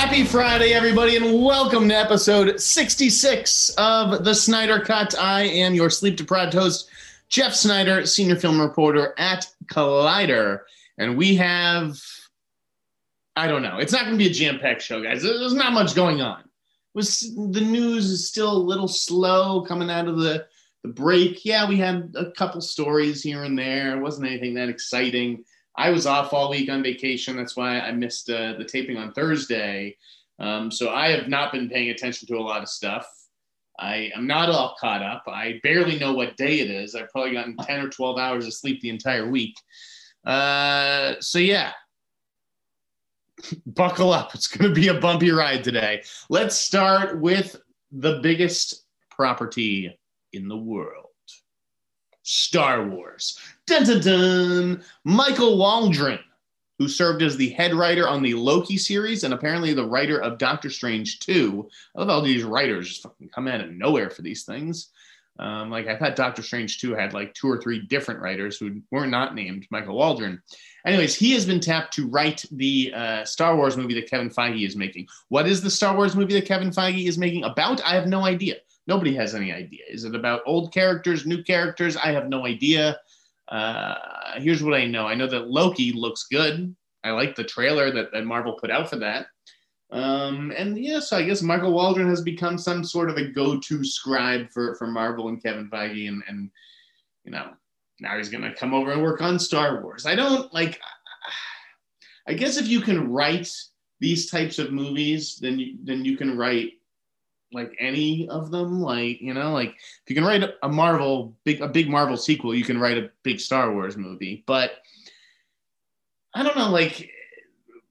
Happy Friday, everybody, and welcome to episode 66 of The Sneider Cut. I am your sleep deprived host, Jeff Sneider, senior film reporter at Collider. And we have, I don't know, it's not going to be a jam packed show, guys. There's not much going on. Was The news is still a little slow coming out of the, the break. Yeah, we had a couple stories here and there. It wasn't anything that exciting. I was off all week on vacation. That's why I missed uh, the taping on Thursday. Um, so I have not been paying attention to a lot of stuff. I am not all caught up. I barely know what day it is. I've probably gotten 10 or 12 hours of sleep the entire week. Uh, so, yeah, buckle up. It's going to be a bumpy ride today. Let's start with the biggest property in the world Star Wars. Dun dun dun. Michael Waldron, who served as the head writer on the Loki series and apparently the writer of Doctor Strange 2. I love all these writers just fucking come out of nowhere for these things. Um, like I thought Doctor Strange 2 had like two or three different writers who were not named Michael Waldron. Anyways, he has been tapped to write the uh, Star Wars movie that Kevin Feige is making. What is the Star Wars movie that Kevin Feige is making about? I have no idea. Nobody has any idea. Is it about old characters, new characters? I have no idea. Uh, here's what I know. I know that Loki looks good. I like the trailer that, that Marvel put out for that. Um, and yeah, so I guess Michael Waldron has become some sort of a go-to scribe for, for Marvel and Kevin Feige, and, and you know now he's gonna come over and work on Star Wars. I don't like. I guess if you can write these types of movies, then you, then you can write like any of them. Like you know, like if you can write a Marvel big a big Marvel sequel, you can write a big Star Wars movie. But I don't know, like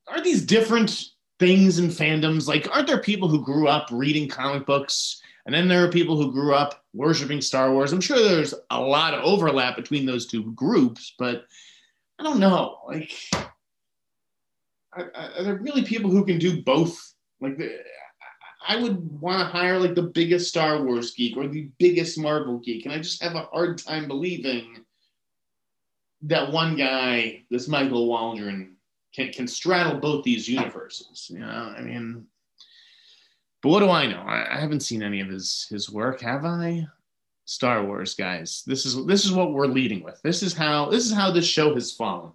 are these different things in fandoms? Like, aren't there people who grew up reading comic books? And then there are people who grew up worshiping Star Wars. I'm sure there's a lot of overlap between those two groups, but I don't know. Like, are, are there really people who can do both? Like, I would want to hire like the biggest Star Wars geek or the biggest Marvel geek, and I just have a hard time believing that one guy, this Michael Waldron, can can straddle both these universes. You know, I mean, but what do I know? I, I haven't seen any of his his work, have I? Star Wars guys, this is this is what we're leading with. This is how this is how this show has fallen.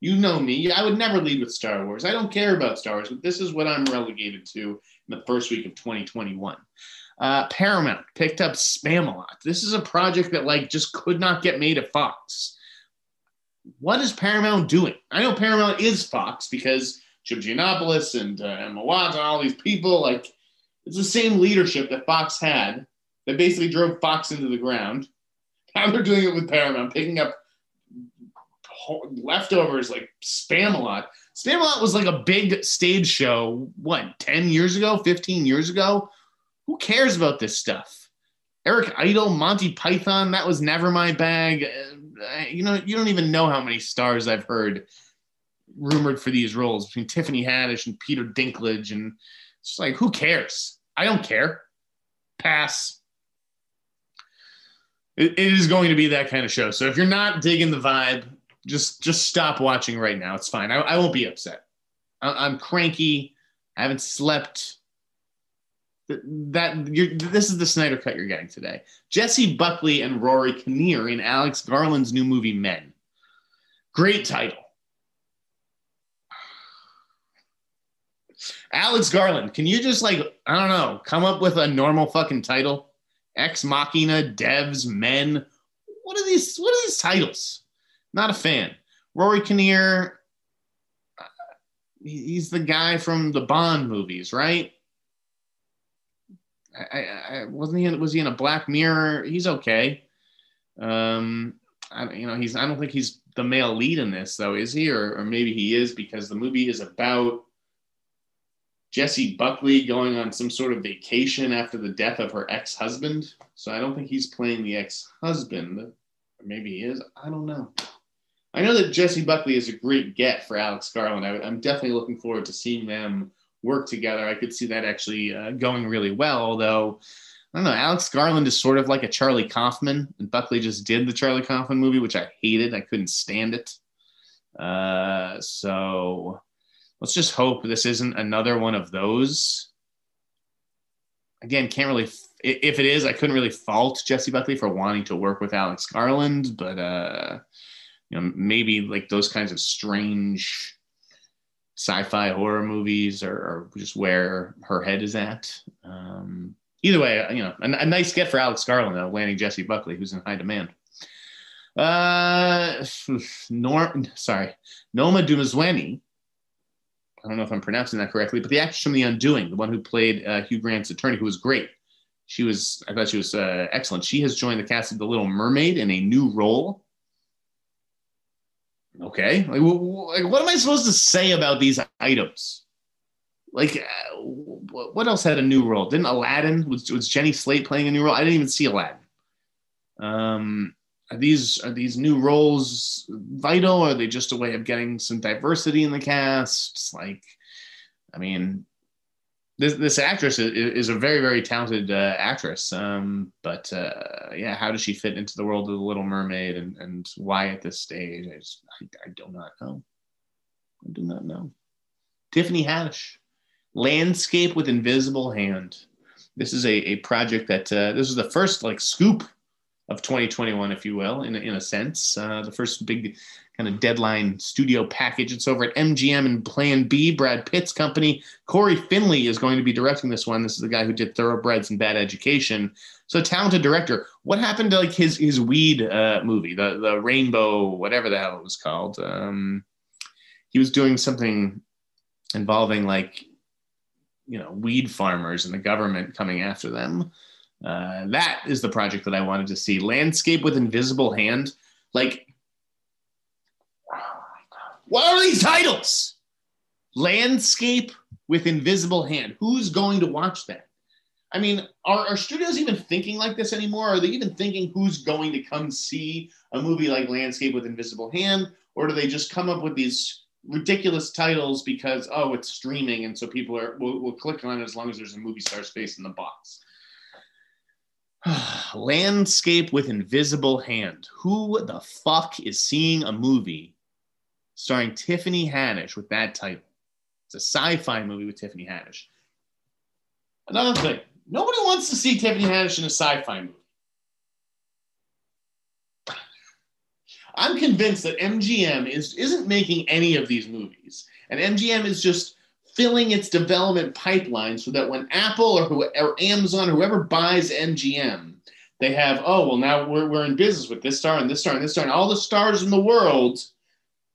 You know me. I would never lead with Star Wars. I don't care about Star Wars, but this is what I'm relegated to in the first week of 2021. Uh, Paramount picked up Spamalot. This is a project that like just could not get made at Fox. What is Paramount doing? I know Paramount is Fox because Jim Gianopulos and uh, Emma and all these people like it's the same leadership that Fox had that basically drove Fox into the ground. Now they're doing it with Paramount, picking up leftovers like Spamalot. Spamalot was like a big stage show, what, 10 years ago, 15 years ago? Who cares about this stuff? Eric Idle, Monty Python, that was never my bag. Uh, you know, you don't even know how many stars I've heard rumored for these roles between Tiffany Haddish and Peter Dinklage. And it's like, who cares? I don't care. Pass. It, it is going to be that kind of show. So if you're not digging the vibe, just just stop watching right now. It's fine. I, I won't be upset. I, am cranky. I haven't slept. That you're, this is the Sneider cut you're getting today. Jessie Buckley and Rory Kinnear in Alex Garland's new movie Men. Great title. Alex Garland, can you just like I don't know, come up with a normal fucking title? Ex Machina, Devs, Men. What are these? What are these titles? Not a fan. Rory Kinnear, he's the guy from the Bond movies, right? I, I, wasn't he in, was he in a Black Mirror? He's okay. Um, I, you know, he's I don't think he's the male lead in this though, is he? Or, or maybe he is because the movie is about Jessie Buckley going on some sort of vacation after the death of her ex-husband. So I don't think he's playing the ex-husband. maybe he is. I don't know. I know that Jessie Buckley is a great get for Alex Garland. I, am definitely looking forward to seeing them work together. I could see that actually uh, going really well. Although I don't know, Alex Garland is sort of like a Charlie Kaufman, and Buckley just did the Charlie Kaufman movie, which I hated. I couldn't stand it. Uh, so let's just hope this isn't another one of those. Again, can't really. If it is, I couldn't really fault Jessie Buckley for wanting to work with Alex Garland, but uh, you know, maybe like those kinds of strange sci-fi horror movies are just where her head is at. Um, either way, you know, a, a, nice get for Alex Garland though, landing Jessie Buckley, who's in high demand. Uh, Norm, sorry, Noma Dumezweni I don't know if I'm pronouncing that correctly, but the actress from The Undoing, the one who played uh, Hugh Grant's attorney, who was great. She was, I thought she was uh, excellent. She has joined the cast of The Little Mermaid in a new role. Okay, like, what am I supposed to say about these items? Like, uh, what else had a new role? Didn't Aladdin was was Jenny Slate playing a new role? I didn't even see Aladdin. Um, are these are these new roles vital? Are they just a way of getting some diversity in the cast? Like, I mean, this this actress is, is a very very talented uh, actress. Um, but uh, yeah, how does she fit into the world of the Little Mermaid, and and why at this stage? I just I, I do not know. I do not know. Tiffany Haddish, Landscape with Invisible Hand. This is a, a project that uh, this is the first like scoop of 2021, if you will, in in a sense. Uh, the first big kind of deadline studio package. It's over at MGM and Plan B, Brad Pitt's company. Cory Finley is going to be directing this one. This is the guy who did Thoroughbreds and Bad Education. So talented director. What happened to like his his weed uh, movie, the the Rainbow, whatever the hell it was called? Um, he was doing something involving like you know weed farmers and the government coming after them. Uh, that is the project that I wanted to see. Landscape with Invisible Hand. Like, what are these titles? Landscape with Invisible Hand. Who's going to watch that? I mean, are, are studios even thinking like this anymore? Are they even thinking who's going to come see a movie like Landscape with Invisible Hand? Or do they just come up with these ridiculous titles because, oh, it's streaming and so people are will, will click on it as long as there's a movie star space in the box? Landscape with Invisible Hand. Who the fuck is seeing a movie starring Tiffany Haddish with that title? It's a sci fi movie with Tiffany Haddish. Another thing nobody wants to see Tiffany Haddish in a sci fi movie. I'm convinced that MGM is, isn't making any of these movies. And MGM is just filling its development pipeline so that when Apple or, who, or Amazon, whoever buys MGM, they have, oh, well, now we're, we're in business with this star and this star and this star and all the stars in the world.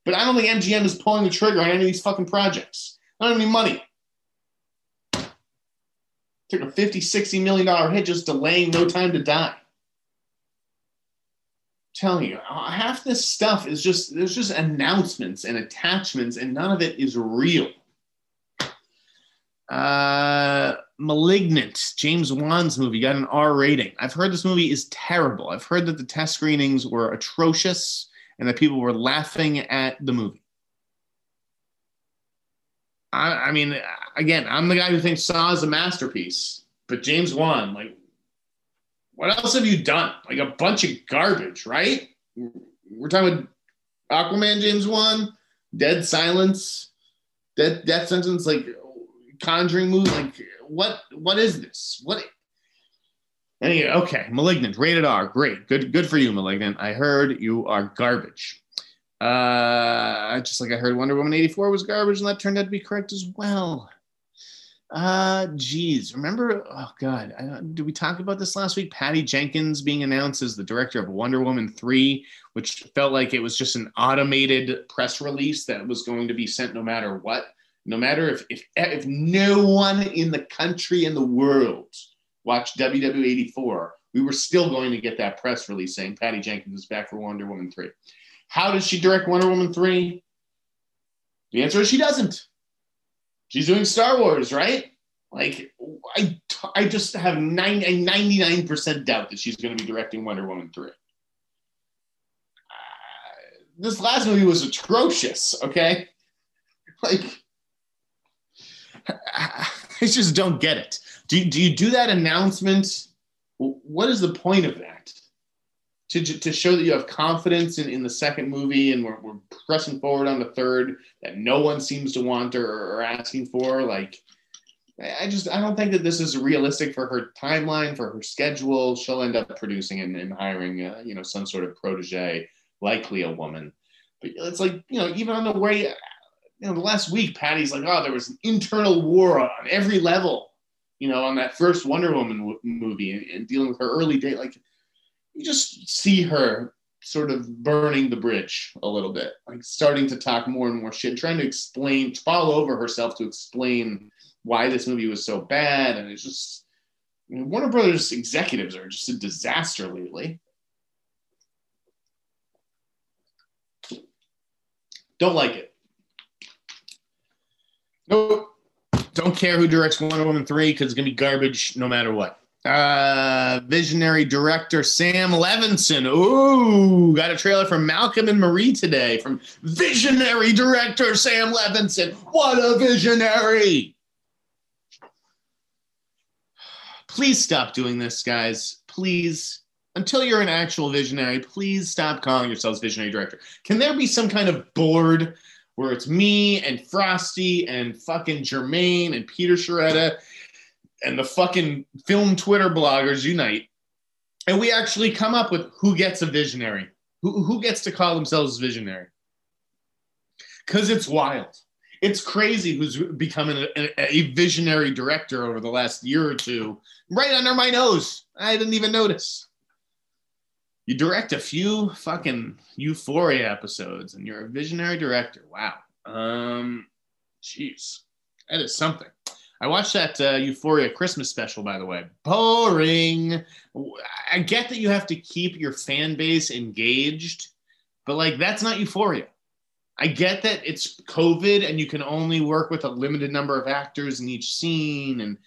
But I don't think MGM is pulling the trigger on any of these fucking projects. I don't have any money. Took a 50, 60 million dollar hit just delaying No Time to Die. I'm telling you, uh, half this stuff is just there's just announcements and attachments, and none of it is real. Uh, Malignant, James Wan's movie, got an R rating. I've heard this movie is terrible. I've heard that the test screenings were atrocious and that people were laughing at the movie. I, I mean, again, I'm the guy who thinks Saw is a masterpiece, but James Wan, like, what else have you done? Like a bunch of garbage, right? We're talking about Aquaman, James Wan, Dead Silence, Dead Death Sentence, like Conjuring movie? Like, what? What is this? What? Anyway, okay, Malignant, rated R, great, good, good for you, Malignant. I heard you are garbage. Uh, just like I heard Wonder Woman '84 was garbage, and that turned out to be correct as well. Uh, geez, remember? Oh God, I, did we talk about this last week? Patty Jenkins being announced as the director of Wonder Woman 3, which felt like it was just an automated press release that was going to be sent no matter what no matter if, if, if no one in the country and the world watched WW84, we were still going to get that press release saying Patty Jenkins is back for Wonder Woman 3. How does she direct Wonder Woman 3? The answer is she doesn't. She's doing Star Wars, right? Like, I, I just have nine, a 99% doubt that she's going to be directing Wonder Woman 3. Uh, this last movie was atrocious, okay? Like, I just don't get it. Do you, do you do that announcement? What is the point of that? to, to show that you have confidence in, in the second movie and we're, we're pressing forward on the third that no one seems to want or, or asking for. Like, I just I don't think that this is realistic for her timeline, for her schedule. She'll end up producing and, and hiring, uh, you know, some sort of protege, likely a woman. But it's like, you know, even on the way, you know, the last week, Patty's like, oh, there was an internal war on every level, you know, on that first Wonder Woman w- movie and, and dealing with her early date. Like, you just see her sort of burning the bridge a little bit, like starting to talk more and more shit, trying to explain, fall over herself to explain why this movie was so bad. And it's just, I mean, Warner Brothers executives are just a disaster lately. Don't like it. Nope. Don't care who directs Wonder Woman 3 because it's going to be garbage no matter what. Uh, visionary director Sam Levinson. Ooh, got a trailer from Malcolm and Marie today from visionary director Sam Levinson. What a visionary! Please stop doing this, guys. Please, until you're an actual visionary, please stop calling yourselves visionary director. Can there be some kind of board where it's me and Frosty and fucking Germain and Peter Sciretta and the fucking film Twitter bloggers unite, and we actually come up with who gets a visionary, who who gets to call themselves visionary, because it's wild. It's crazy who's becoming a, a visionary director over the last year or two, right under my nose. I didn't even notice. You direct a few fucking Euphoria episodes, and you're a visionary director. Wow. Um, jeez, that is something. I watched that uh, Euphoria Christmas special, by the way. Boring. I get that you have to keep your fan base engaged, but like that's not Euphoria. I get that it's COVID and you can only work with a limited number of actors in each scene, and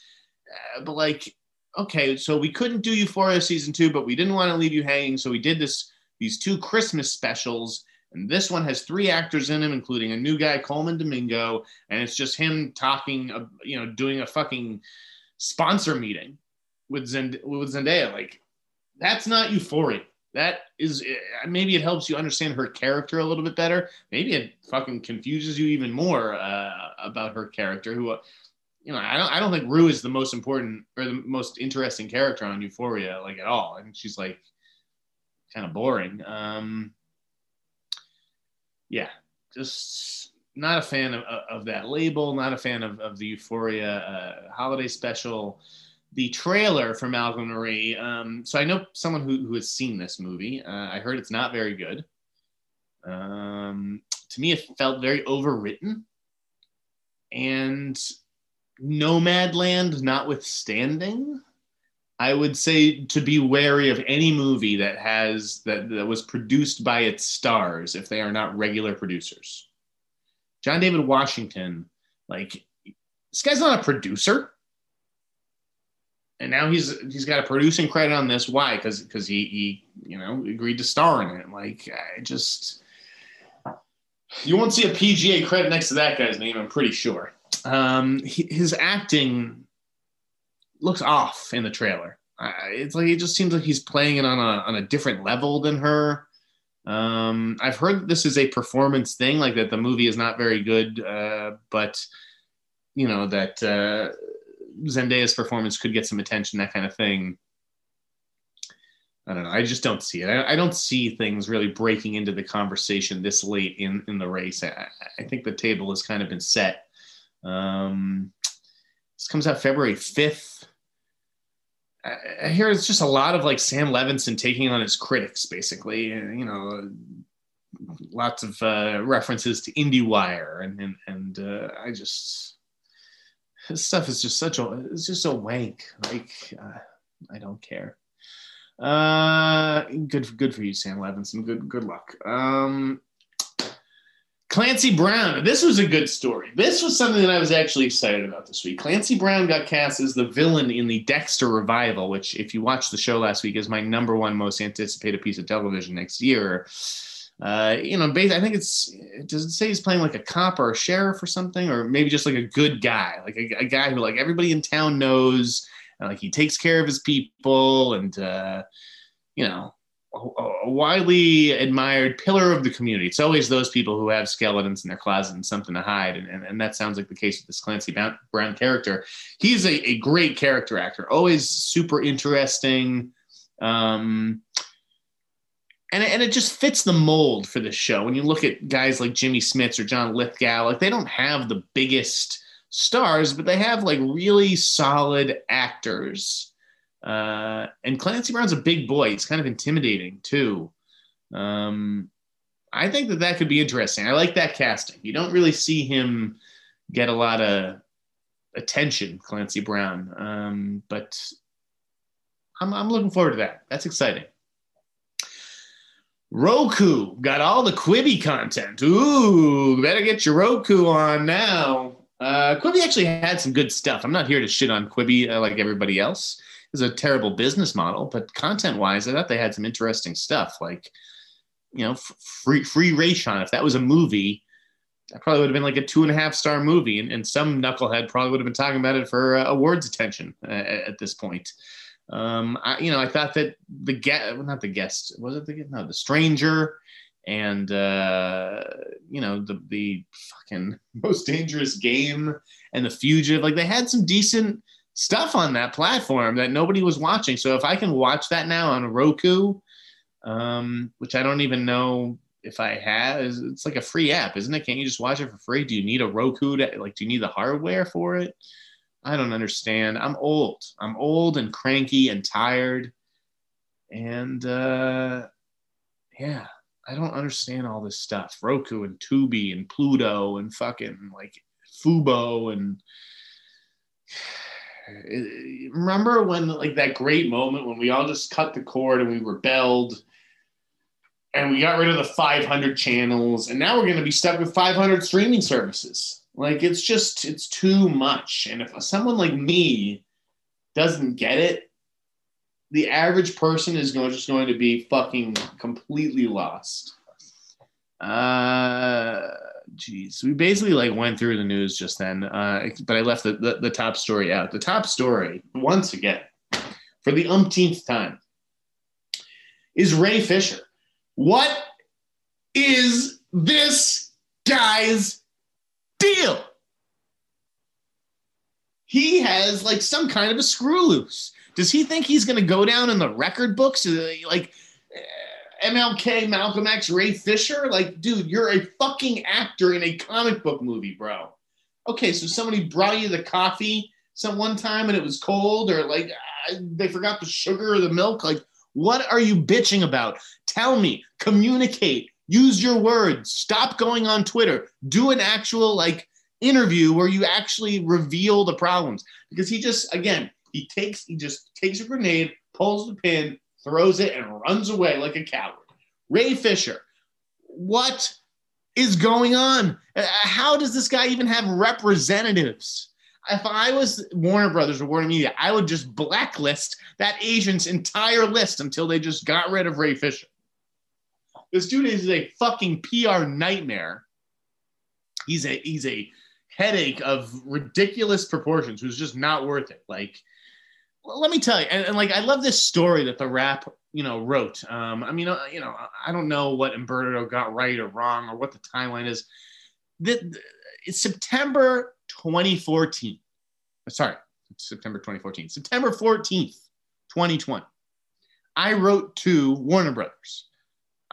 uh, but like, okay, so we couldn't do Euphoria season two, but we didn't want to leave you hanging, so we did this these two Christmas specials and this one has three actors in him, including a new guy, Colman Domingo, and it's just him talking, you know, doing a fucking sponsor meeting with, Zend- with Zendaya. Like, that's not Euphoria. That is uh, maybe it helps you understand her character a little bit better. Maybe it fucking confuses you even more uh, about her character. Who, you know, I don't I don't think Rue is the most important or the most interesting character on Euphoria, like at all. I think she's like kind of boring. Um, yeah, just not a fan of, of that label, not a fan of, of the Euphoria uh, holiday special. The trailer for Malcolm Marie. Um, so I know someone who, who has seen this movie. Uh, I heard it's not very good. Um, to me, it felt very overwritten. And Nomadland notwithstanding, I would say to be wary of any movie that has that, that was produced by its stars if they are not regular producers. John David Washington, like this guy's not a producer. And now he's he's got a producing credit on this. Why? Because because he he you know agreed to star in it. Like I just you won't see a PGA credit next to that guy's name. I'm pretty sure. Um, he, his acting looks off in the trailer. It's like it just seems like he's playing it on a on a different level than her. Um, I've heard this is a performance thing, like that the movie is not very good, uh, but you know that uh, Zendaya's performance could get some attention, that kind of thing. I don't know. I just don't see it. I, I, don't see things really breaking into the conversation this late in in the race. I, I think the table has kind of been set. Um, this comes out February fifth. I hear it's just a lot of like Sam Levinson taking on his critics, basically. You know, lots of uh, references to IndieWire, and and, and uh, I just this stuff is just such a it's just a wank. Like uh, I don't care. Uh, good good for you, Sam Levinson. Good good luck. Um, Clancy Brown. This was a good story. This was something that I was actually excited about this week. Clancy Brown got cast as the villain in the Dexter revival, which, if you watched the show last week, is my number one most anticipated piece of television next year. Uh, you know, I think it's does it say he's playing like a cop or a sheriff or something, or maybe just like a good guy, like a, a guy who like everybody in town knows, and like he takes care of his people, and uh, you know, a widely admired pillar of the community. It's always those people who have skeletons in their closet and something to hide. And, and, and that sounds like the case with this Clancy Brown character. He's a, a great character actor, always super interesting. Um, and, and it just fits the mold for this show. When you look at guys like Jimmy Smits or John Lithgow, like they don't have the biggest stars, but they have like really solid actors uh, and Clancy Brown's a big boy. He's kind of intimidating too. Um, I think that that could be interesting. I like that casting. You don't really see him get a lot of attention, Clancy Brown. Um, but I'm, I'm looking forward to that. That's exciting. Roku got all the Quibi content. Ooh, better get your Roku on now. Uh, Quibi actually had some good stuff. I'm not here to shit on Quibi uh, like everybody else is a terrible business model, but content wise, I thought they had some interesting stuff. Like, you know, free free Rayshawn. If that was a movie, that probably would have been like a two and a half star movie, and, and some knucklehead probably would have been talking about it for uh, awards attention uh, at this point. Um, I, you know, I thought that the guest, not the guest, was it the no, the stranger, and uh, you know, the the fucking most dangerous game and the fugitive, like they had some decent stuff on that platform that nobody was watching. So if I can watch that now on Roku, um, which I don't even know if I have, it's like a free app, isn't it? Can't you just watch it for free? Do you need a Roku to like? Do you need the hardware for it? I don't understand. I'm old. I'm old and cranky and tired, and uh, yeah, I don't understand all this stuff. Roku and Tubi and Pluto and fucking like Fubo and remember when like that great moment when we all just cut the cord and we rebelled and we got rid of the 500 channels and now we're going to be stuck with 500 streaming services. Like it's just it's too much. And if someone like me doesn't get it the average person is going just going to be fucking completely lost. Uh geez, we basically like went through the news just then, uh, but I left the, the, the top story out. The top story, once again, for the umpteenth time, is Ray Fisher. What is this guy's deal? He has like some kind of a screw loose. Does he think he's going to go down in the record books? Like, MLK, Malcolm X, Ray Fisher. Like, dude, you're a fucking actor in a comic book movie, bro. Okay, so somebody brought you the coffee some one time and it was cold, or like uh, they forgot the sugar or the milk. Like, what are you bitching about? Tell me, communicate, use your words, stop going on Twitter, do an actual like interview where you actually reveal the problems. Because he just, again, he takes, he just takes a grenade, pulls the pin, throws it, and runs away like a coward. Ray Fisher, what is going on? Uh, how does this guy even have representatives? If I was Warner Brothers or Warner Media, I would just blacklist that agent's entire list until they just got rid of Ray Fisher. This dude is a fucking PR nightmare. He's a he's a headache of ridiculous proportions who's just not worth it. Like let me tell you, and, and, like I love this story that the Wrap, you know, wrote. Um, I mean, uh, you know, I don't know what Umberto got right or wrong or what the timeline is. That it's September 2014. Sorry, September 2014. September 14th, 2020. I wrote to Warner Brothers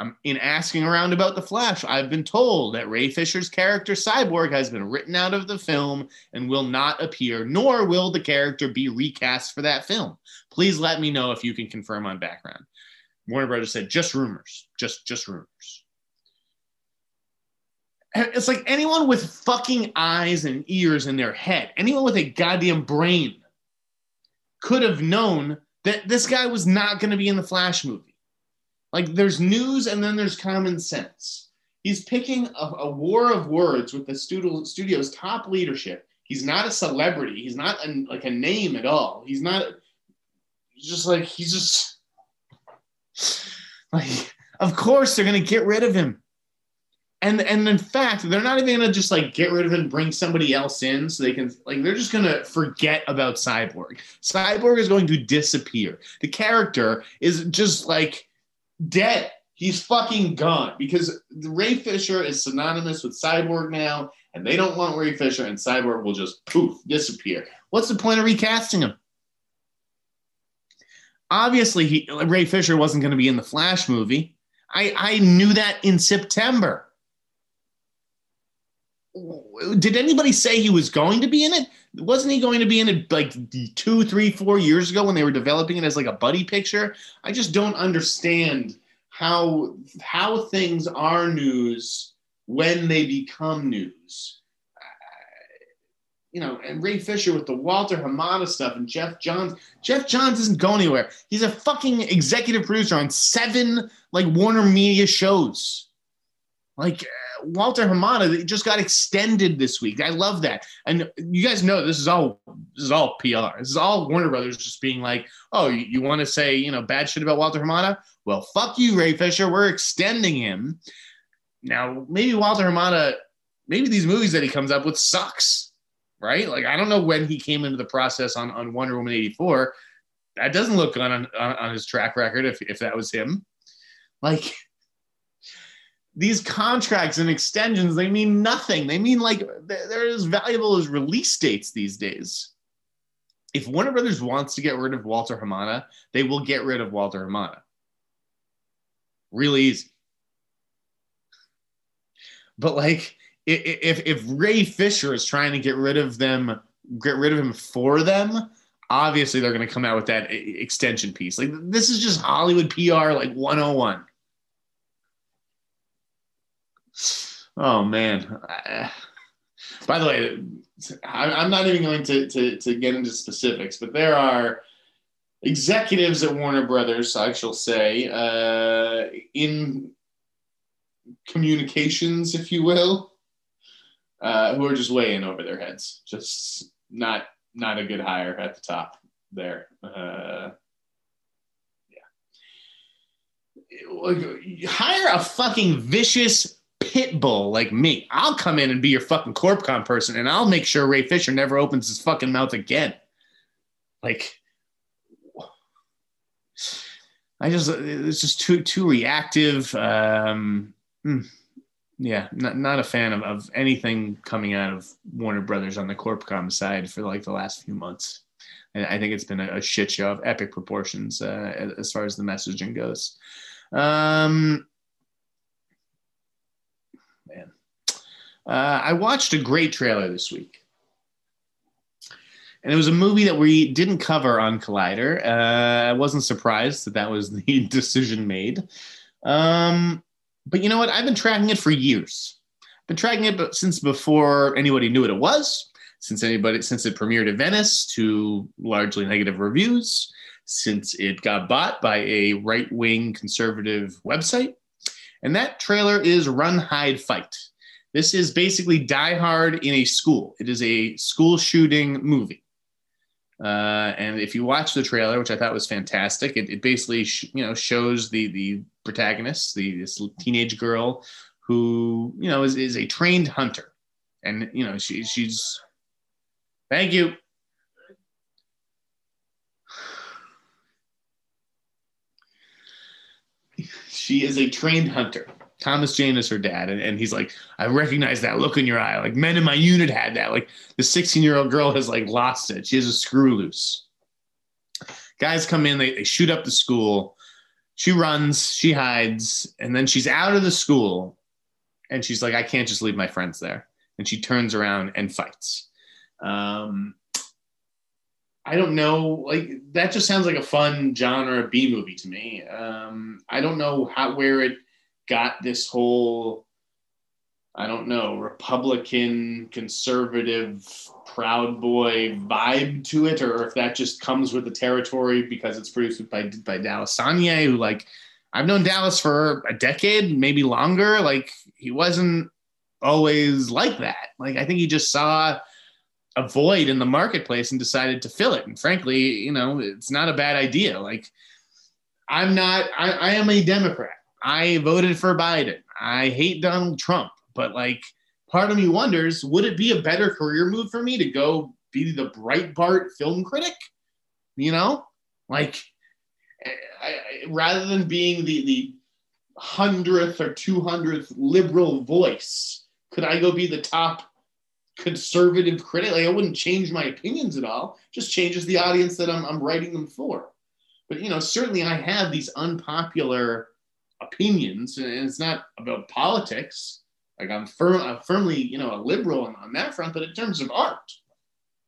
um, in asking around about the Flash, I've been told that Ray Fisher's character Cyborg has been written out of the film and will not appear, nor will the character be recast for that film. Please let me know if you can confirm on background. Warner Brothers said, just rumors, just just rumors. It's like anyone with fucking eyes and ears in their head, anyone with a goddamn brain could have known that this guy was not going to be in the Flash movie. Like there's news and then there's common sense. He's picking a, a war of words with the studio, studio's top leadership. He's not a celebrity. He's not a, like a name at all. He's not he's just like he's just like of course they're gonna get rid of him. And and in fact, they're not even gonna just like get rid of him, bring somebody else in so they can like they're just gonna forget about Cyborg. Cyborg is going to disappear. The character is just like dead. He's fucking gone because Ray Fisher is synonymous with Cyborg now, and they don't want Ray Fisher, and Cyborg will just poof disappear. What's the point of recasting him? Obviously, he, Ray Fisher wasn't going to be in the Flash movie. I, I knew that in September. Did anybody say he was going to be in it? Wasn't he going to be in it like two, three, four years ago when they were developing it as like a buddy picture? I just don't understand how how things are news when they become news. you know, and Ray Fisher with the Walter Hamada stuff and Geoff Johns. Geoff Johns isn't going anywhere. He's a fucking executive producer on seven like Warner Media shows. Like Walter Hamada just got extended this week. I love that. And you guys know this is all this is all PR. This is all Warner Brothers just being like, oh, you, you want to say you know bad shit about Walter Hamada? Well, fuck you, Ray Fisher. We're extending him. Now, maybe Walter Hamada, maybe these movies that he comes up with sucks, right? Like I don't know when he came into the process on on Wonder Woman eighty four. That doesn't look on, on on his track record if if that was him. Like these contracts and extensions, they mean nothing. They mean like they're as valuable as release dates these days. If Warner Brothers wants to get rid of Walter Hamada, they will get rid of Walter Hamada. Really easy. But like, if if Ray Fisher is trying to get rid of them, get rid of him for them, obviously they're going to come out with that extension piece. Like this is just Hollywood PR like 101. Oh man. By the way, I'm not even going to, to, to get into specifics, but there are executives at Warner Brothers, I shall say, uh, in communications, if you will, uh, who are just way in over their heads. Just not not a good hire at the top there. Uh, yeah. Hire a fucking vicious pit bull like me. I'll come in and be your fucking CorpCom person, and I'll make sure Ray Fisher never opens his fucking mouth again. Like, I just it's just too too reactive. Um, hmm, yeah, not not a fan of, of anything coming out of Warner Brothers on the CorpCom side for like the last few months. And I think it's been a, a shit show of epic proportions uh, as far as the messaging goes. Um, man. Uh, I watched a great trailer this week. And it was a movie that we didn't cover on Collider. Uh, I wasn't surprised that that was the decision made. Um, but you know what? I've been tracking it for years. I've been tracking it since before anybody knew what it was, since anybody since it premiered at Venice to largely negative reviews, since it got bought by a right-wing conservative website. And that trailer is Run, Hide, Fight. This is basically Die Hard in a school. It is a school shooting movie. Uh, and if you watch the trailer, which I thought was fantastic, it, it basically sh- you know shows the the protagonist, the this teenage girl who you know is, is a trained hunter, and you know she she's. Thank you. She is a trained hunter. Thomas Jane is her dad. And, and he's like, I recognize that look in your eye. Like men in my unit had that. Like the 16 year old girl has like lost it. She has a screw loose. Guys come in, they, they shoot up the school. She runs, she hides, and then she's out of the school. And she's like, I can't just leave my friends there. And she turns around and fights. Um, I don't know. Like that just sounds like a fun genre B movie to me. Um, I don't know how where it got this whole I don't know Republican conservative Proud Boy vibe to it, or if that just comes with the territory because it's produced by by Dallas Sonnier, who like I've known Dallas for a decade, maybe longer. Like he wasn't always like that. Like I think he just saw a void in the marketplace and decided to fill it. And frankly, you know, it's not a bad idea. Like, I'm not, I, I am a Democrat. I voted for Biden. I hate Donald Trump, but like, part of me wonders would it be a better career move for me to go be the Breitbart film critic? You know, like, I, I, rather than being the the hundredth or two hundredth liberal voice, could I go be the top conservative critic? Like I wouldn't change my opinions at all. Just changes the audience that I'm, I'm writing them for. But you know, certainly I have these unpopular opinions, and it's not about politics. Like I'm, firm, I'm firmly, you know, a liberal on, on that front. But in terms of art,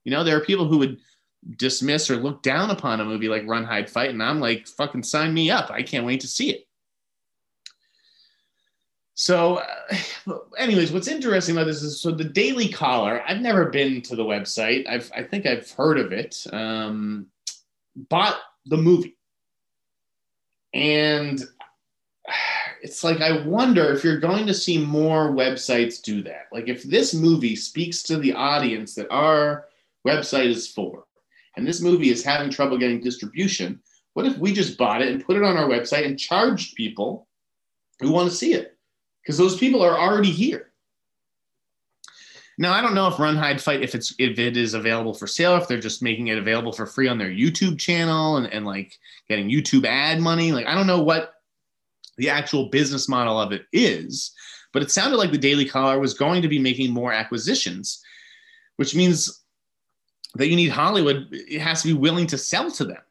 you know, there are people who would dismiss or look down upon a movie like Run, Hide, Fight, and I'm like, fucking sign me up. I can't wait to see it. So, uh, anyways, what's interesting about this is so the Daily Caller. I've never been to the website. I've I think I've heard of it. Um, bought the movie, and it's like I wonder if you're going to see more websites do that. Like if this movie speaks to the audience that our website is for, and this movie is having trouble getting distribution, what if we just bought it and put it on our website and charged people who want to see it? Because those people are already here. Now I don't know if Run Hide Fight if it's if it is available for sale, if they're just making it available for free on their YouTube channel and, and like getting YouTube ad money. Like I don't know what the actual business model of it is, but it sounded like the Daily Caller was going to be making more acquisitions, which means that you need Hollywood. It has to be willing to sell to them,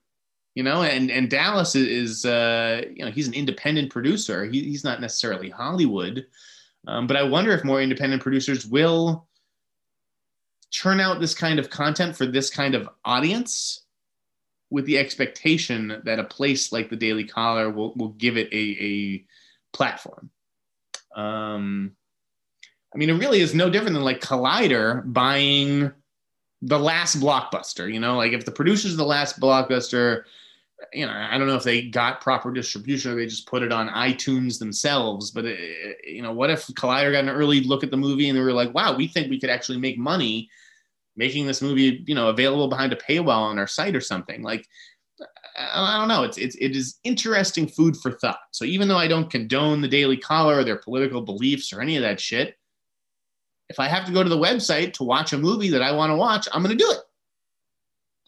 you know. And and Dallas is, uh, you know, he's an independent producer. He, he's not necessarily Hollywood, um, but I wonder if more independent producers will churn out this kind of content for this kind of audience with the expectation that a place like the Daily Caller will, will give it a, a platform. Um, I mean, it really is no different than like Collider buying the last blockbuster. You know, like if the producers of the last blockbuster, you know, I don't know if they got proper distribution or they just put it on iTunes themselves. But it, uh, you know, what if Collider got an early look at the movie and they were like, "Wow, we think we could actually make money making this movie, you know, available behind a paywall on our site or something?" Like, I don't know. It's it's it is interesting food for thought. So even though I don't condone the Daily Caller or their political beliefs or any of that shit, if I have to go to the website to watch a movie that I want to watch, I'm going to do it.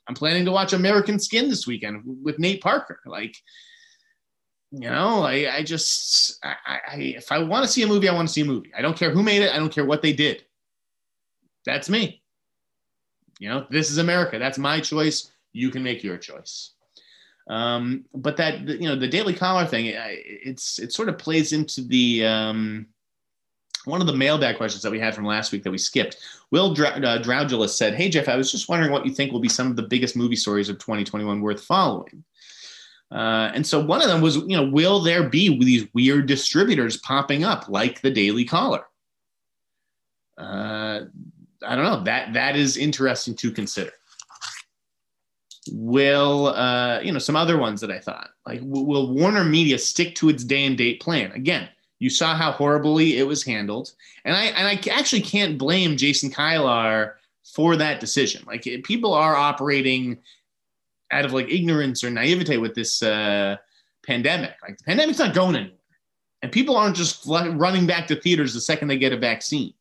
I'm planning to watch American Skin this weekend with Nate Parker. Like, you know, I, I just, I, I, if I want to see a movie, I want to see a movie. I don't care who made it. I don't care what they did. That's me. You know, this is America. That's my choice. You can make your choice. Um, but that, you know, the Daily Caller thing, it's, it sort of plays into the, um, one of the mailbag questions that we had from last week that we skipped. Will Dr- uh, said, Hey, Jeff, I was just wondering what you think will be some of the biggest movie stories of 2021 worth following. Uh, and so one of them was, you know, will there be these weird distributors popping up like the Daily Caller? Uh, I don't know. That that is interesting to consider. Will uh, you know some other ones that I thought like will Warner Media stick to its day and date plan again? You saw how horribly it was handled, and I and I actually can't blame Jason Kilar for that decision. Like people are operating out of like ignorance or naivete with this uh, pandemic. Like the pandemic's not going anywhere, and people aren't just running back to theaters the second they get a vaccine.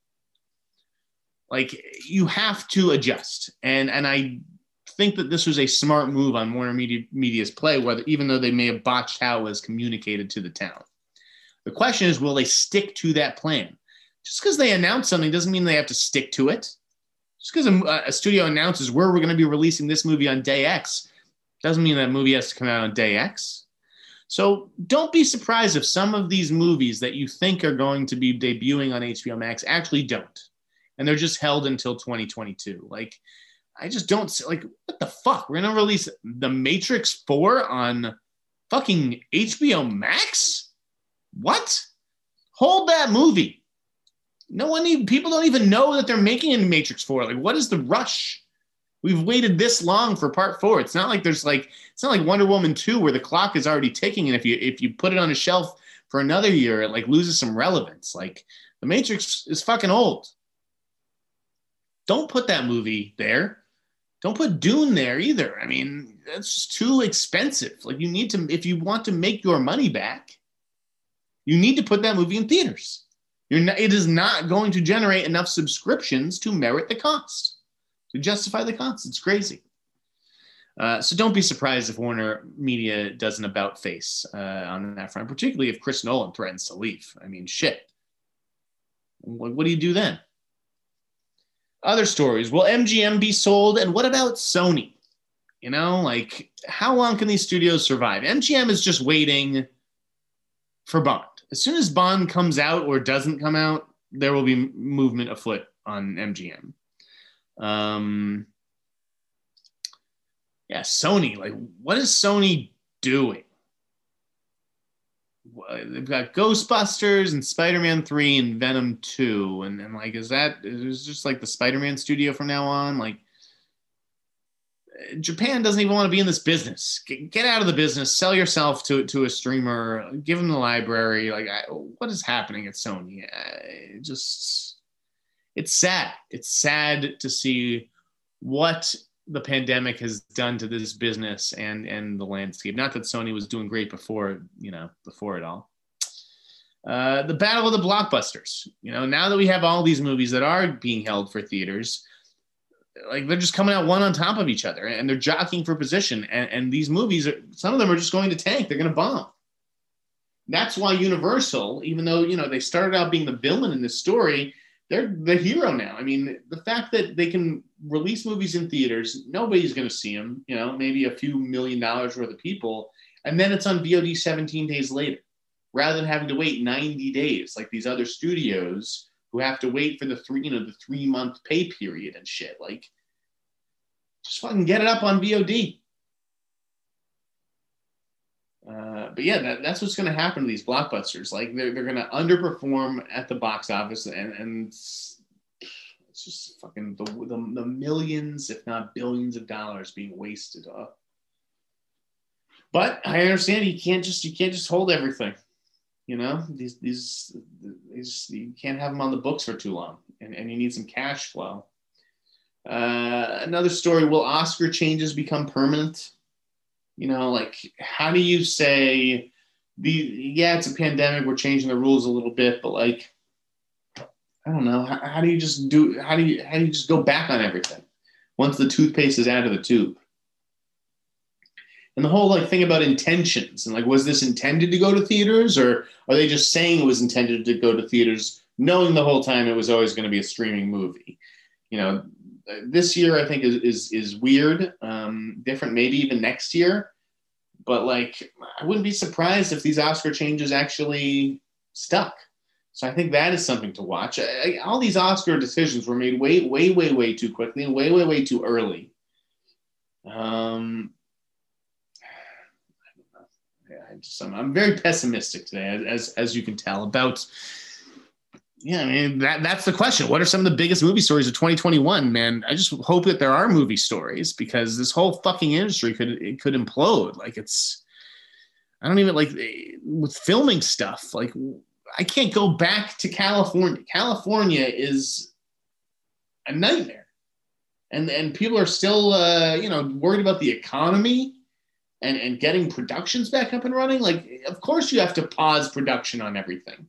Like you have to adjust, and and I think that this was a smart move on Warner Media Media's play, whether even though they may have botched how it was communicated to the town. The question is, will they stick to that plan? Just because they announce something doesn't mean they have to stick to it. Just because a, a, studio announces where we're going to be releasing this movie on day X doesn't mean that movie has to come out on day X. So don't be surprised if some of these movies that you think are going to be debuting on HBO Max actually don't. And they're just held until 2022. Like, I just don't like what the fuck? We're gonna release The Matrix 4 on fucking HBO Max? What? Hold that movie. No one even people don't even know that they're making a Matrix 4. Like, what is the rush? We've waited this long for part four. It's not like there's like it's not like Wonder Woman 2 where the clock is already ticking. And if you if you put it on a shelf for another year, it like loses some relevance. Like the Matrix is fucking old. Don't put that movie there. Don't put Dune there either. I mean, that's just too expensive. Like you need to, if you want to make your money back, you need to put that movie in theaters. You're not, it is not going to generate enough subscriptions to merit the cost, to justify the cost. It's crazy. Uh, so don't be surprised if Warner Media does an about face uh, on that front, particularly if Chris Nolan threatens to leave. I mean, shit. What, what do you do then? Other stories. Will MGM be sold? And what about Sony? You know, like how long can these studios survive? MGM is just waiting for Bond. As soon as Bond comes out or doesn't come out, there will be movement afoot on MGM. Um, yeah, Sony. Like, what is Sony doing? Uh, they've got Ghostbusters and Spider-Man Three and Venom Two, and then like, is that is just like the Spider-Man studio from now on? Like, Japan doesn't even want to be in this business. Get, out of the business. Sell yourself to to a streamer. Give them the library. Like, I, what is happening at Sony? I just, it's sad. It's sad to see what the pandemic has done to this business and and the landscape. Not that Sony was doing great before, you know, before it all. Uh, the battle of the blockbusters. You know, now that we have all these movies that are being held for theaters, like they're just coming out one on top of each other and they're jockeying for position. And, and these movies, are, some of them are just going to tank. They're going to bomb. That's why Universal, even though you know they started out being the villain in this story, they're the hero now. I mean, the fact that they can release movies in theaters, nobody's going to see them, you know, maybe a few million dollars worth of people, and then it's on VOD 17 days later, rather than having to wait 90 days like these other studios who have to wait for the three, you know, the three month pay period and shit. Like, just fucking get it up on VOD. Uh, but yeah, that, that's what's going to happen to these blockbusters. Like they're, they're going to underperform at the box office, and and it's, it's just fucking the, the, the millions, if not billions, of dollars being wasted. Uh. But I understand you can't just you can't just hold everything. You know these these, these you can't have them on the books for too long, and, and you need some cash flow. Uh, another story: Will Oscar changes become permanent? You know, like how do you say the yeah, it's a pandemic, we're changing the rules a little bit, but like I don't know, how, how do you just do how do you how do you just go back on everything once the toothpaste is out of the tube? and the whole like thing about intentions and like was this intended to go to theaters or are they just saying it was intended to go to theaters knowing the whole time it was always going to be a streaming movie you know this year I think is is, is weird, um, different maybe even next year. But like, I wouldn't be surprised if these Oscar changes actually stuck. So I think that is something to watch. I, all these Oscar decisions were made way, way, way, way too quickly and way, way, way too early. Um, yeah, I just, I'm, I'm very pessimistic today, as as you can tell, about yeah, I mean that that's the question. What are some of the biggest movie stories of 2021, man? I just hope that there are movie stories because this whole fucking industry could it could implode. Like it's I don't even like with filming stuff. Like I can't go back to California. California is a nightmare. And and people are still uh, you know, worried about the economy and and getting productions back up and running. Like of course you have to pause production on everything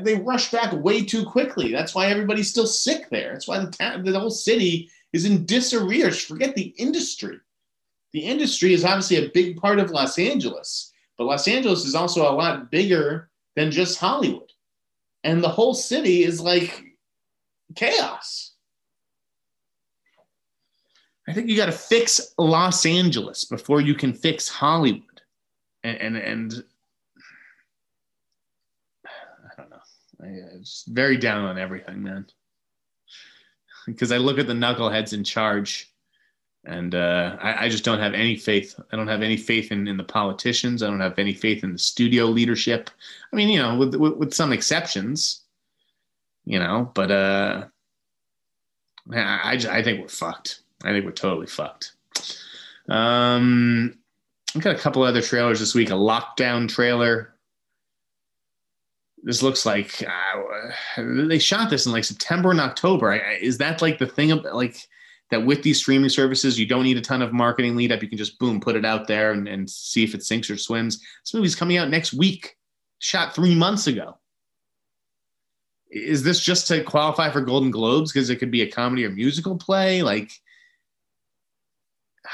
they rush back way too quickly. That's why everybody's still sick there. That's why the, ta- the whole city is in disarray. Forget the industry. The industry is obviously a big part of Los Angeles, but Los Angeles is also a lot bigger than just Hollywood. And the whole city is like chaos. I think you got to fix Los Angeles before you can fix Hollywood. And, and, and It's very down on everything, man. Because I look at the knuckleheads in charge, and uh, I, I, just don't have any faith. I don't have any faith in, in the politicians. I don't have any faith in the studio leadership. I mean, you know, with with, with some exceptions, you know, but uh, I, I, I think we're fucked. I think we're totally fucked. Um, I got a couple other trailers this week. A lockdown trailer this looks like uh, they shot this in like September and October. Is that like the thing of like that with these streaming services, you don't need a ton of marketing lead up. You can just boom, put it out there and, and see if it sinks or swims. This movie's coming out next week, shot three months ago. Is this just to qualify for Golden Globes because it could be a comedy or musical play? Like,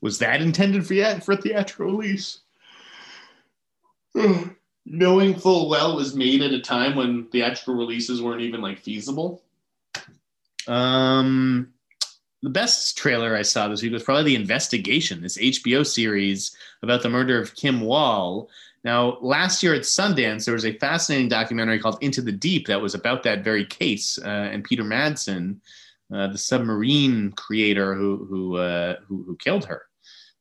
Was that intended for yet for theatrical release? Knowing full well was made at a time when theatrical releases weren't even like feasible. Um, the best trailer I saw this week was probably The Investigation, this HBO series about the murder of Kim Wall. Now, last year at Sundance, there was a fascinating documentary called Into the Deep that was about that very case. Uh, and Peter Madsen, uh, the submarine creator who who, uh, who, who killed her.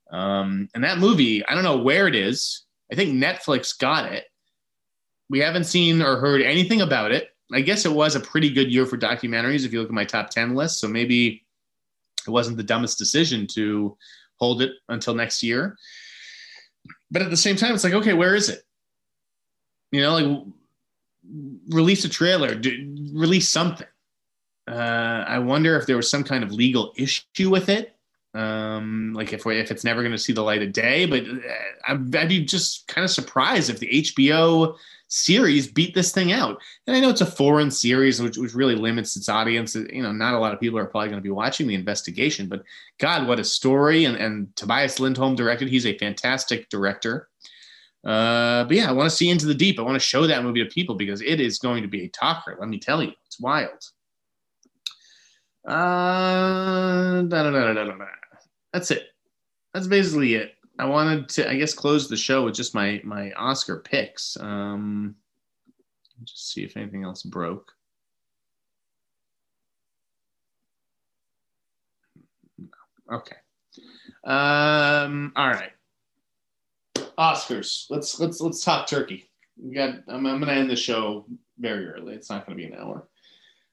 Um, and that movie, I don't know where it is. I think Netflix got it. We haven't seen or heard anything about it. I guess it was a pretty good year for documentaries if you look at my top 10 list. So maybe it wasn't the dumbest decision to hold it until next year. But at the same time, it's like, okay, where is it? You know, like release a trailer, do, release something. Uh, I wonder if there was some kind of legal issue with it. Um, like if if it's never going to see the light of day, but uh, I'd, I'd be just kind of surprised if the HBO series beat this thing out. And I know it's a foreign series, which, which really limits its audience. You know, not a lot of people are probably going to be watching the investigation, but God, what a story. And, and Tobias Lindholm directed. He's a fantastic director. Uh, but yeah, I want to see Into the Deep. I want to show that movie to people because it is going to be a talker. Let me tell you, it's wild. Uh, that's it. That's basically it. I wanted to, I guess, close the show with just my my Oscar picks. Um, just see if anything else broke. Okay. Um, all right. Oscars. Let's let's let's talk turkey. We got. I'm, I'm gonna end the show very early. It's not gonna be an hour.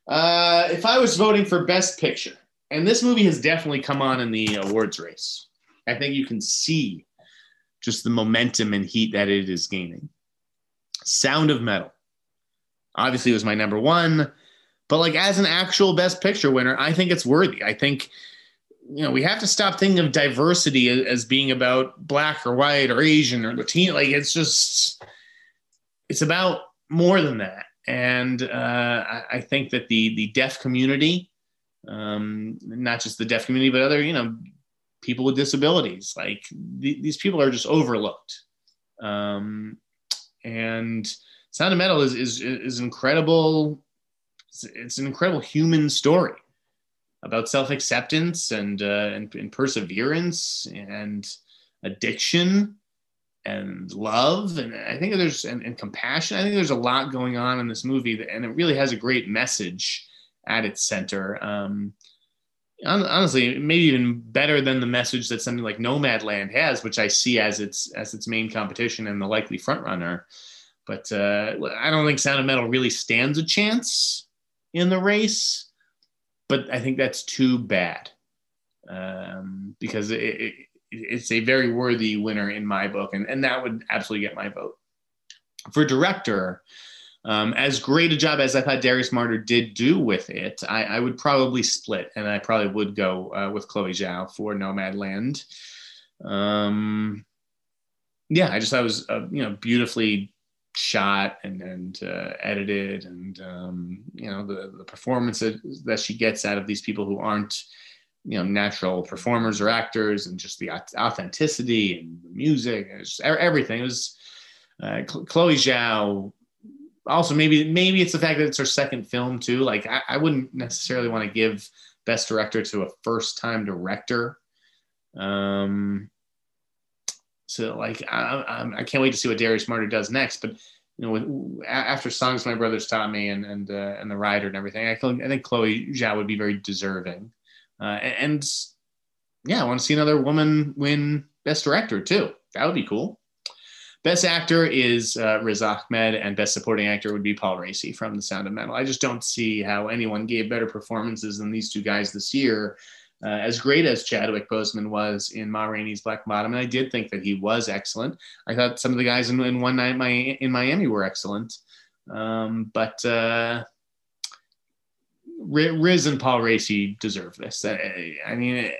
Uh, if I was voting for Best Picture, and this movie has definitely come on in the awards race. I think you can see just the momentum and heat that it is gaining. Sound of Metal. Obviously, was my number one, but like as an actual Best Picture winner, I think it's worthy. I think you know we have to stop thinking of diversity as being about black or white or Asian or Latino. Like it's just it's about more than that. And uh, I, I think that the the deaf community, um, not just the deaf community, but other you know people with disabilities. Like th- these people are just overlooked. Um, and Sound of Metal is is is incredible. It's, an incredible human story about self acceptance and, uh, and, and perseverance and addiction and love and I think there's and, and, compassion. I think there's a lot going on in this movie, that, and it really has a great message at its center. Um, honestly maybe even better than the message that something like nomadland has which i see as its as its main competition and the likely front runner but uh, i don't think sound of metal really stands a chance in the race but i think that's too bad um, because it, it, it's a very worthy winner in my book and, and that would absolutely get my vote for director um, as great a job as I thought Darius Marder did do with it, I, I would probably split, and I probably would go uh, with Chloe Zhao for Nomadland. Um, yeah, I just thought it was uh, you know beautifully shot and and uh, edited, and um, you know the the performance that, that she gets out of these people who aren't you know natural performers or actors, and just the authenticity and the music, and everything. It was uh, Chloe Zhao also maybe maybe it's the fact that it's her second film too. Like I, I wouldn't necessarily want to give best director to a first time director. Um, so like I, I, can't wait to see what Darius Marder does next. But you know, after songs my brothers taught me and and uh, and the rider and everything, I, I think Chloe Zhao would be very deserving. Uh, and, yeah, I want to see another woman win best director too. That would be cool. Best actor is uh, Riz Ahmed, and best supporting actor would be Paul Raci from The Sound of Metal. I just don't see how anyone gave better performances than these two guys this year. Uh, as great as Chadwick Boseman was in Ma Rainey's Black Bottom, and I did think that he was excellent. I thought some of the guys in, in One Night in Miami were excellent, um, but uh, Riz and Paul Raci deserve this. I, mean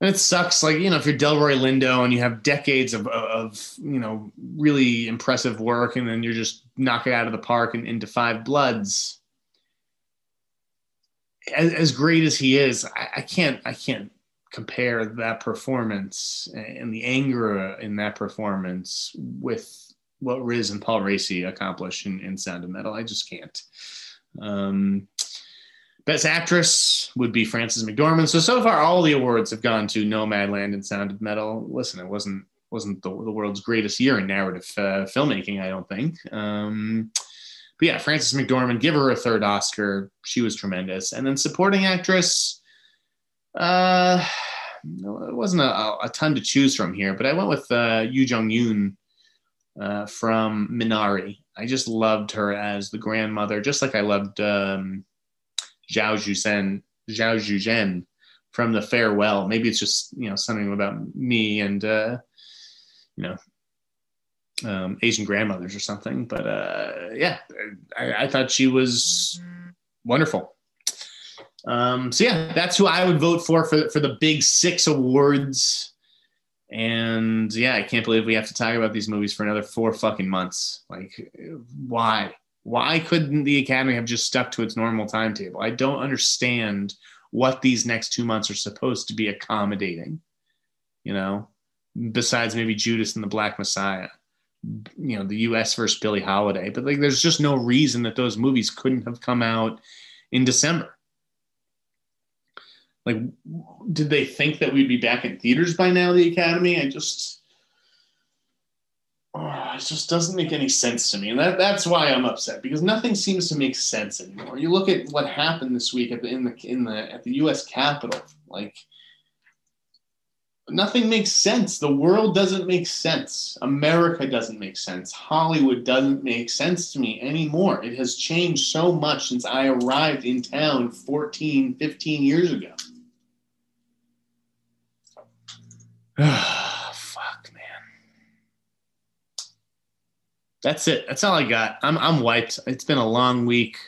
and it sucks like you know if you're delroy lindo and you have decades of, of you know really impressive work and then you're just knock it out of the park and in Da 5 Bloods as, as great as he is I, I, can't i can't compare that performance and the anger in that performance with what Riz and Paul Raci accomplished in, in Sound of Metal. I just can't. Um, Best Actress would be Frances McDormand. So so far, all the awards have gone to Nomadland and Sound of Metal. Listen, it wasn't wasn't the, the world's greatest year in narrative uh, filmmaking, I don't think. Um, but yeah, Frances McDormand, give her a third Oscar. She was tremendous. And then supporting actress, uh, it wasn't a, a ton to choose from here, but I went with uh, Yuh-jung Youn uh, from Minari. I just loved her as the grandmother, just like I loved um, Zhao Shuzhen, Zhao Shuzhen from The Farewell. Maybe it's just you know something about me and uh, you know um, Asian grandmothers or something. But uh, yeah, I, I, thought she was wonderful. Um, so yeah, that's who I would vote for for for the big six awards. And yeah, I can't believe we have to talk about these movies for another four fucking months. Like, why? Why couldn't the Academy have just stuck to its normal timetable? I don't understand what these next two months are supposed to be accommodating. You know, besides maybe Judas and the Black Messiah you know the U.S. versus Billie Holiday, but like there's just no reason that those movies couldn't have come out in December. Like, did they think that we'd be back in theaters by now? The Academy, I just, oh, it just doesn't make any sense to me, and that, that's why I'm upset because nothing seems to make sense anymore. You look at what happened this week at the in the in the at the U.S. Capitol, like nothing makes sense. The world doesn't make sense. America doesn't make sense. Hollywood doesn't make sense to me anymore. It has changed so much since I arrived in town 14, 15 years ago. Fuck, man. That's it. That's all I got. I'm I'm wiped. It's been a long week.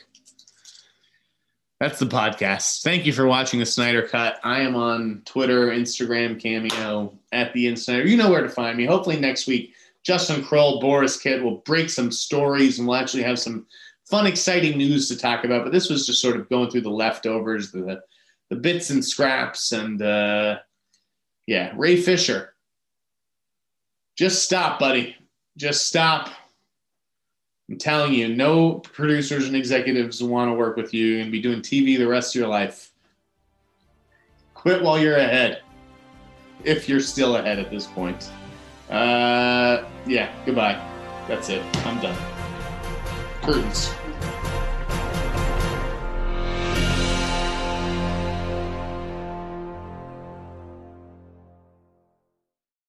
That's the podcast. Thank you for watching the Sneider Cut. I am on Twitter, Instagram, Cameo, at the InSneider. You know where to find me. Hopefully next week, Justin Kroll, Borys Kit will break some stories and we'll actually have some fun, exciting news to talk about. But this was just sort of going through the leftovers, the the bits and scraps, and uh, yeah, Ray Fisher. Just stop, buddy. Just stop. I'm telling you, no producers and executives want to work with you and be doing TV the rest of your life. Quit while you're ahead, if you're still ahead at this point. Uh, yeah, goodbye. That's it. I'm done. Curtains.